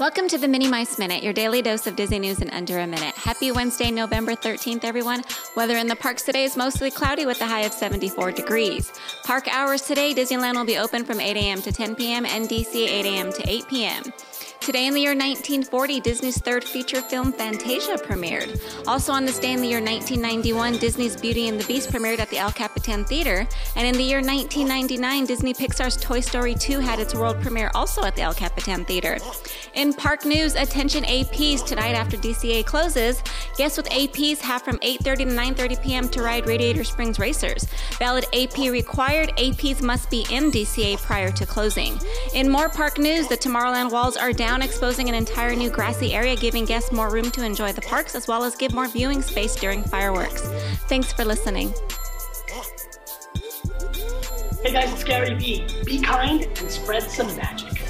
Welcome to the Mini Mice Minute, your daily dose of Disney news in under a minute. Happy Wednesday, November 13th, everyone. Weather in the parks today is mostly cloudy with a high of 74 degrees. Park hours today, Disneyland will be open from 8 a.m. to 10 p.m. and DC 8 a.m. to 8 p.m. Today in the year 1940, Disney's third feature film Fantasia premiered. Also on this day in the year 1991, Disney's Beauty and the Beast premiered at the El Capitan Theater. And in the year 1999, Disney Pixar's Toy Story 2 had its world premiere also at the El Capitan Theater. In park news, attention APs tonight after DCA closes. Guests with APs have from 8:30 to 9:30 p.m. to ride Radiator Springs Racers. Valid AP required. APs must be in DCA prior to closing. In more park news, the Tomorrowland walls are down down, exposing an entire new grassy area, giving guests more room to enjoy the parks as well as give more viewing space during fireworks. Thanks for listening. Hey guys, it's Gary Vee. Be kind and spread some magic.